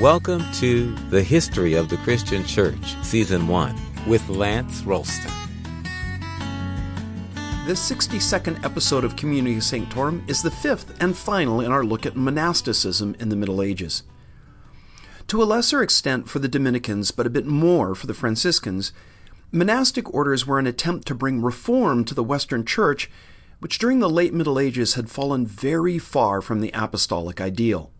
Welcome to The History of the Christian Church, Season 1, with Lance Ralston. This 62nd episode of Communio Sanctorum is the fifth and final in our look at monasticism in the Middle Ages. To a lesser extent for the Dominicans, but a bit more for the Franciscans, monastic orders were an attempt to bring reform to the Western Church, which during the late Middle Ages had fallen very far from the apostolic ideal.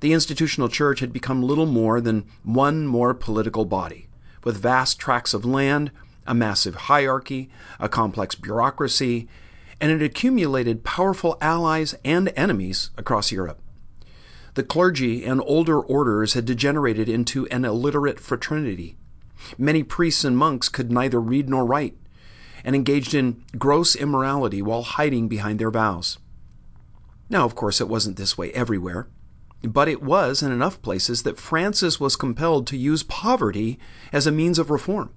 The institutional church had become little more than one more political body, with vast tracts of land, a massive hierarchy, a complex bureaucracy, and it accumulated powerful allies and enemies across Europe. The clergy and older orders had degenerated into an illiterate fraternity. Many priests and monks could neither read nor write, and engaged in gross immorality while hiding behind their vows. Now, of course, it wasn't this way everywhere, but it was in enough places that Francis was compelled to use poverty as a means of reform.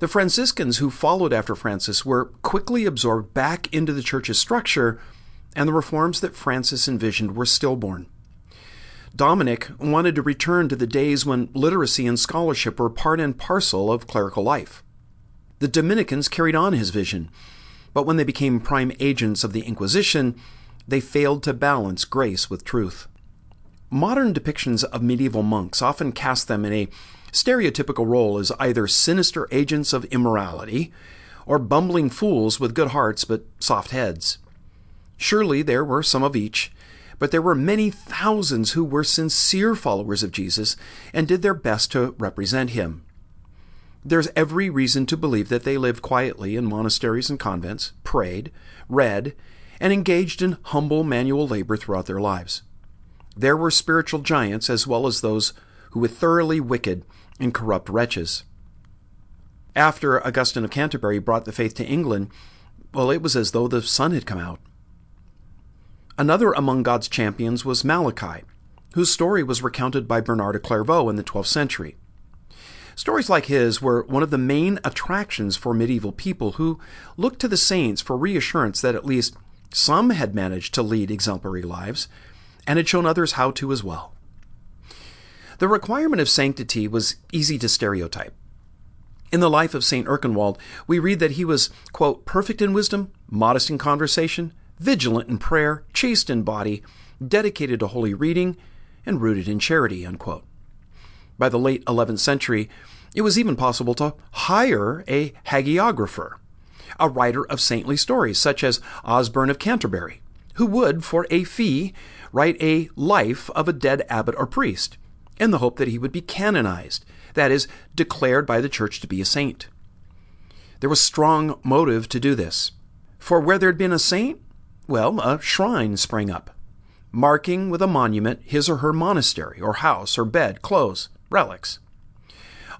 The Franciscans who followed after Francis were quickly absorbed back into the church's structure, and the reforms that Francis envisioned were stillborn. Dominic wanted to return to the days when literacy and scholarship were part and parcel of clerical life. The Dominicans carried on his vision, but when they became prime agents of the Inquisition, they failed to balance grace with truth. Modern depictions of medieval monks often cast them in a stereotypical role as either sinister agents of immorality or bumbling fools with good hearts but soft heads. Surely there were some of each, but there were many thousands who were sincere followers of Jesus and did their best to represent him. There's every reason to believe that they lived quietly in monasteries and convents, prayed, read, and engaged in humble manual labor throughout their lives. There were spiritual giants as well as those who were thoroughly wicked and corrupt wretches. After Augustine of Canterbury brought the faith to England, well, it was as though the sun had come out. Another among God's champions was Malachi, whose story was recounted by Bernard of Clairvaux in the 12th century. Stories like his were one of the main attractions for medieval people who looked to the saints for reassurance that at least some had managed to lead exemplary lives and had shown others how to as well. The requirement of sanctity was easy to stereotype. In the life of St. Erkenwald, we read that he was, quote, perfect in wisdom, modest in conversation, vigilant in prayer, chaste in body, dedicated to holy reading, and rooted in charity, unquote. By the late 11th century, it was even possible to hire a hagiographer, a writer of saintly stories, such as Osbern of Canterbury, who would, for a fee, write a life of a dead abbot or priest in the hope that he would be canonized, that is, declared by the church to be a saint. There was strong motive to do this. For where there had been a saint, well, a shrine sprang up, marking with a monument his or her monastery, or house, or bed, clothes, relics.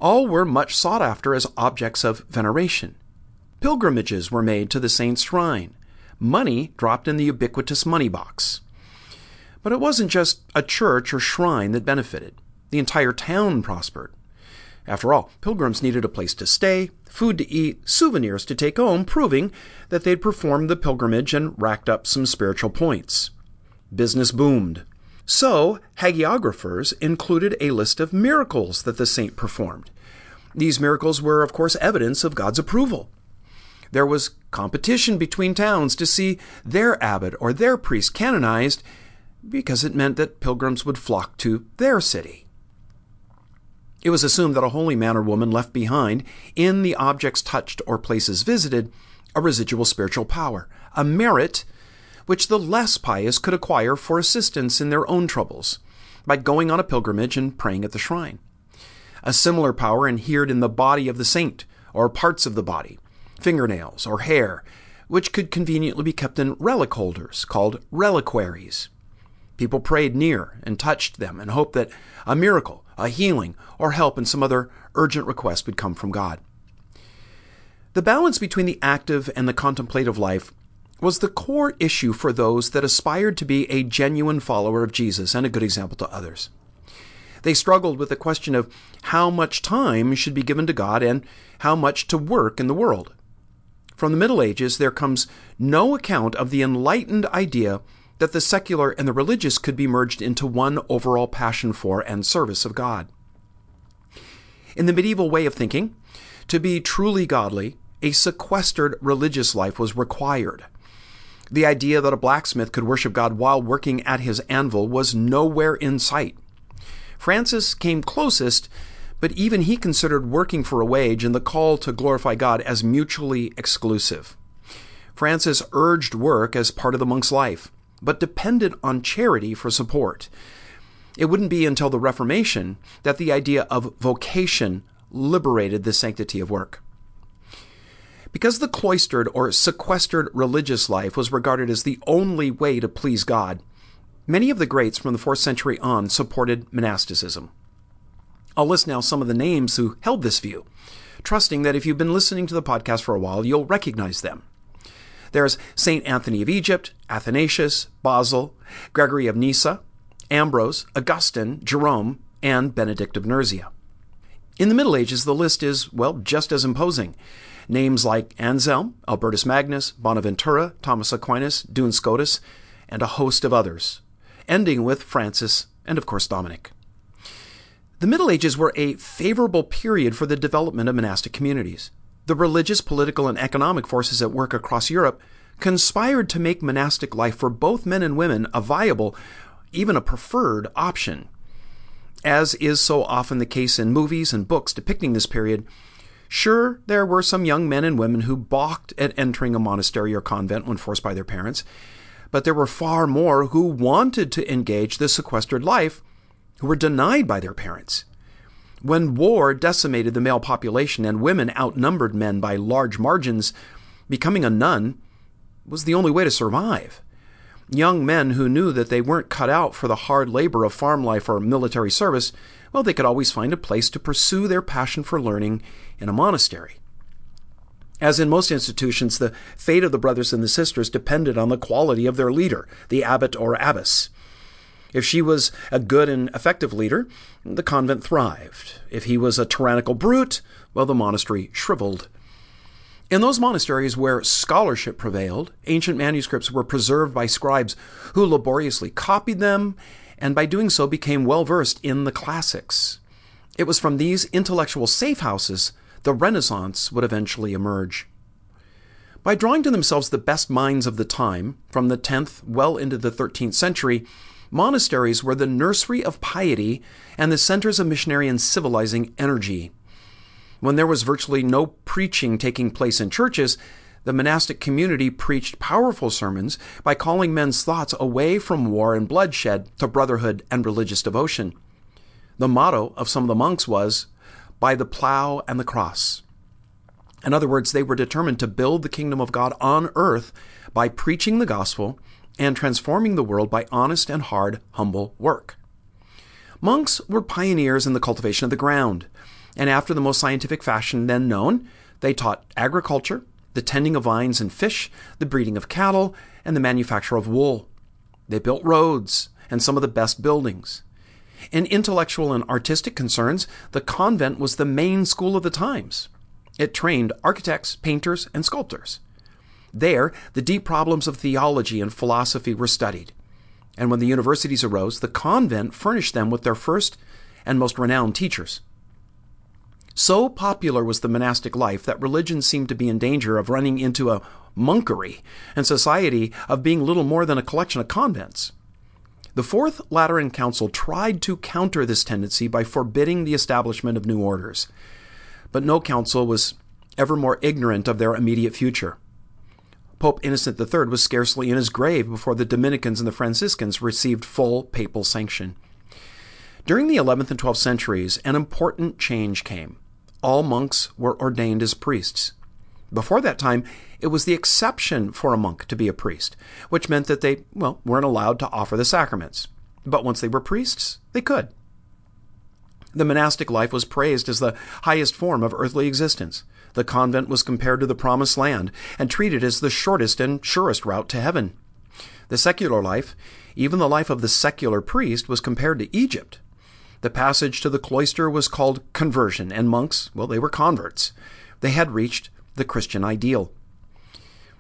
All were much sought after as objects of veneration. Pilgrimages were made to the saint's shrine. Money dropped in the ubiquitous money box. But it wasn't just a church or shrine that benefited. The entire town prospered. After all, pilgrims needed a place to stay, food to eat, souvenirs to take home, proving that they'd performed the pilgrimage and racked up some spiritual points. Business boomed. So, hagiographers included a list of miracles that the saint performed. These miracles were, of course, evidence of God's approval. There was competition between towns to see their abbot or their priest canonized because it meant that pilgrims would flock to their city. It was assumed that a holy man or woman left behind, in the objects touched or places visited, a residual spiritual power, a merit which the less pious could acquire for assistance in their own troubles by going on a pilgrimage and praying at the shrine. A similar power inhered in the body of the saint, or parts of the body, fingernails or hair, which could conveniently be kept in relic holders called reliquaries. People prayed near and touched them and hoped that a miracle, a healing, or help in some other urgent request would come from God. The balance between the active and the contemplative life was the core issue for those that aspired to be a genuine follower of Jesus and a good example to others. They struggled with the question of how much time should be given to God and how much to work in the world. From the Middle Ages, there comes no account of the enlightened idea that the secular and the religious could be merged into one overall passion for and service of God. In the medieval way of thinking, to be truly godly, a sequestered religious life was required. The idea that a blacksmith could worship God while working at his anvil was nowhere in sight. Francis came closest, but even he considered working for a wage and the call to glorify God as mutually exclusive. Francis urged work as part of the monk's life, but depended on charity for support. It wouldn't be until the Reformation that the idea of vocation liberated the sanctity of work. Because the cloistered or sequestered religious life was regarded as the only way to please God, many of the greats from the 4th century on supported monasticism. I'll list now some of the names who held this view, trusting that if you've been listening to the podcast for a while, you'll recognize them. There's St. Anthony of Egypt, Athanasius, Basil, Gregory of Nyssa, Ambrose, Augustine, Jerome, and Benedict of Nursia. In the Middle Ages, the list is, well, just as imposing. Names like Anselm, Albertus Magnus, Bonaventura, Thomas Aquinas, Duns Scotus, and a host of others, ending with Francis and, of course, Dominic. The Middle Ages were a favorable period for the development of monastic communities. The religious, political, and economic forces at work across Europe conspired to make monastic life for both men and women a viable, even a preferred option. As is so often the case in movies and books depicting this period, Sure, there were some young men and women who balked at entering a monastery or convent when forced by their parents, but there were far more who wanted to engage the sequestered life who were denied by their parents. When war decimated the male population and women outnumbered men by large margins, becoming a nun was the only way to survive. Young men who knew that they weren't cut out for the hard labor of farm life or military service well, they could always find a place to pursue their passion for learning in a monastery. As in most institutions, the fate of the brothers and the sisters depended on the quality of their leader, the abbot or abbess. If she was a good and effective leader, the convent thrived. If he was a tyrannical brute, well, the monastery shriveled. In those monasteries where scholarship prevailed, ancient manuscripts were preserved by scribes who laboriously copied them and by doing so became well versed in the classics. It was from these intellectual safe houses the Renaissance would eventually emerge. By drawing to themselves the best minds of the time, from the 10th well into the 13th century, monasteries were the nursery of piety and the centers of missionary and civilizing energy. When there was virtually no preaching taking place in churches, the monastic community preached powerful sermons by calling men's thoughts away from war and bloodshed to brotherhood and religious devotion. The motto of some of the monks was, by the plow and the cross. In other words, they were determined to build the kingdom of God on earth by preaching the gospel and transforming the world by honest and hard, humble work. Monks were pioneers in the cultivation of the ground, and after the most scientific fashion then known, they taught agriculture, the tending of vines and fish, the breeding of cattle, and the manufacture of wool. They built roads and some of the best buildings. In intellectual and artistic concerns, the convent was the main school of the times. It trained architects, painters, and sculptors. There, the deep problems of theology and philosophy were studied. And when the universities arose, the convent furnished them with their first and most renowned teachers. So popular was the monastic life that religion seemed to be in danger of running into a monkery, and society of being little more than a collection of convents. The Fourth Lateran Council tried to counter this tendency by forbidding the establishment of new orders, but no council was ever more ignorant of their immediate future. Pope Innocent III was scarcely in his grave before the Dominicans and the Franciscans received full papal sanction. During the 11th and 12th centuries, an important change came. All monks were ordained as priests. Before that time, it was the exception for a monk to be a priest, which meant that they, well, weren't allowed to offer the sacraments. But once they were priests, they could. The monastic life was praised as the highest form of earthly existence. The convent was compared to the promised land and treated as the shortest and surest route to heaven. The secular life, even the life of the secular priest, was compared to Egypt. The passage to the cloister was called conversion, and monks, well, they were converts. They had reached the Christian ideal.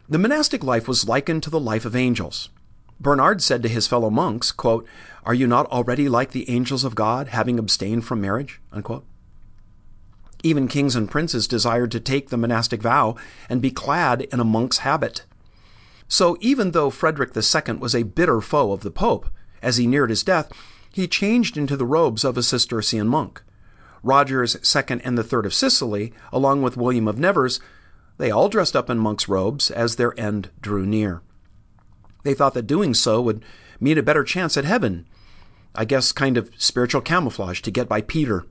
The monastic life was likened to the life of angels. Bernard said to his fellow monks, quote, Are you not already like the angels of God, having abstained from marriage? Unquote. Even kings and princes desired to take the monastic vow and be clad in a monk's habit. So even though Frederick II was a bitter foe of the Pope, as he neared his death, he changed into the robes of a Cistercian monk. Roger's second and the third of Sicily, along with William of Nevers, they all dressed up in monks' robes as their end drew near. They thought that doing so would mean a better chance at heaven. I guess kind of spiritual camouflage to get by Peter.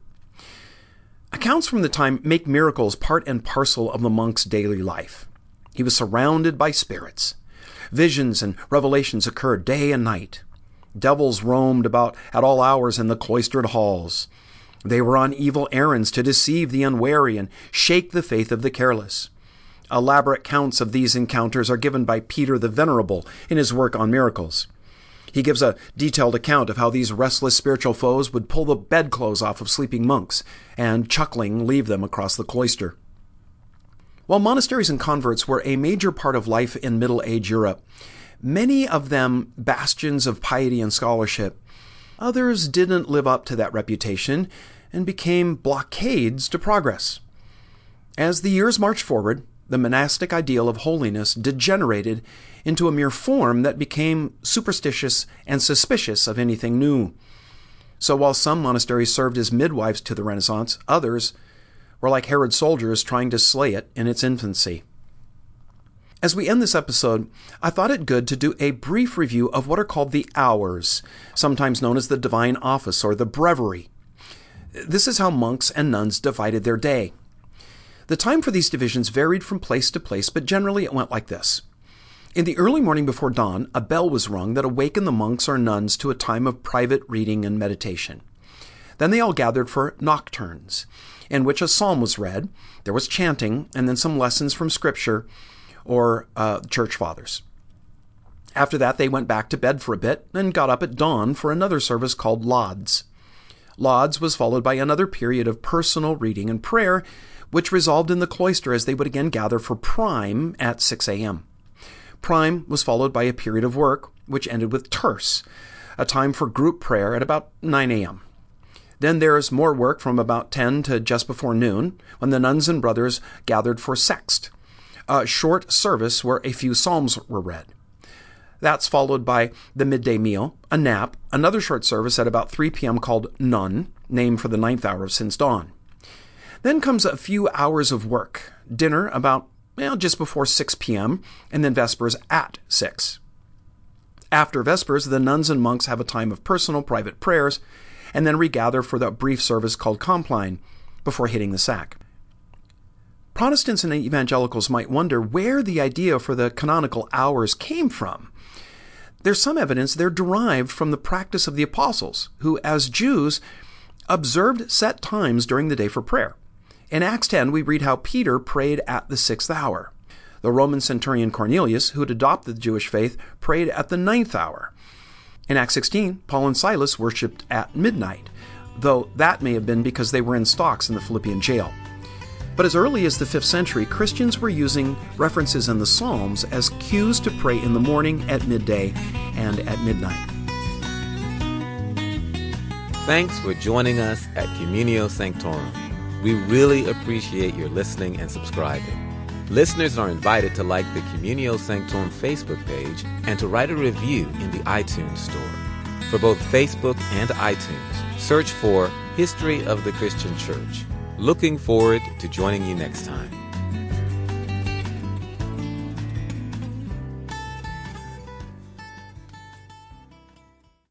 Accounts from the time make miracles part and parcel of the monk's daily life. He was surrounded by spirits. Visions and revelations occurred day and night. Devils roamed about at all hours in the cloistered halls. They were on evil errands to deceive the unwary and shake the faith of the careless. Elaborate counts of these encounters are given by Peter the Venerable in his work on miracles. He gives a detailed account of how these restless spiritual foes would pull the bedclothes off of sleeping monks and, chuckling, leave them across the cloister. While monasteries and converts were a major part of life in Middle Age Europe, many of them bastions of piety and scholarship, others didn't live up to that reputation and became blockades to progress. As the years marched forward, the monastic ideal of holiness degenerated into a mere form that became superstitious and suspicious of anything new. So while some monasteries served as midwives to the Renaissance, others were like Herod's soldiers trying to slay it in its infancy. As we end this episode, I thought it good to do a brief review of what are called the hours, sometimes known as the divine office or the breviary. This is how monks and nuns divided their day. The time for these divisions varied from place to place, but generally it went like this. In the early morning before dawn, a bell was rung that awakened the monks or nuns to a time of private reading and meditation. Then they all gathered for nocturnes, in which a psalm was read, there was chanting, and then some lessons from Scripture or uh, church fathers. After that, they went back to bed for a bit and got up at dawn for another service called Lauds. Lauds was followed by another period of personal reading and prayer, which resolved in the cloister as they would again gather for prime at 6 a.m. Prime was followed by a period of work, which ended with terce, a time for group prayer at about 9 a.m. Then there is more work from about 10 to just before noon, when the nuns and brothers gathered for sext, a short service where a few psalms were read. That's followed by the midday meal, a nap, another short service at about 3 p.m. called None, named for the ninth hour since dawn. Then comes a few hours of work, dinner about well, just before 6 p.m., and then Vespers at 6. After Vespers, the nuns and monks have a time of personal private prayers and then regather for the brief service called Compline before hitting the sack. Protestants and evangelicals might wonder where the idea for the canonical hours came from. There's some evidence they're derived from the practice of the apostles, who, as Jews, observed set times during the day for prayer. In Acts 10, we read how Peter prayed at the sixth hour. The Roman centurion Cornelius, who had adopted the Jewish faith, prayed at the ninth hour. In Acts 16, Paul and Silas worshipped at midnight, though that may have been because they were in stocks in the Philippian jail. But as early as the 5th century, Christians were using references in the Psalms as cues to pray in the morning, at midday, and at midnight. Thanks for joining us at Communio Sanctorum. We really appreciate your listening and subscribing. Listeners are invited to like the Communio Sanctorum Facebook page and to write a review in the iTunes Store. For both Facebook and iTunes, search for History of the Christian Church. Looking forward to joining you next time.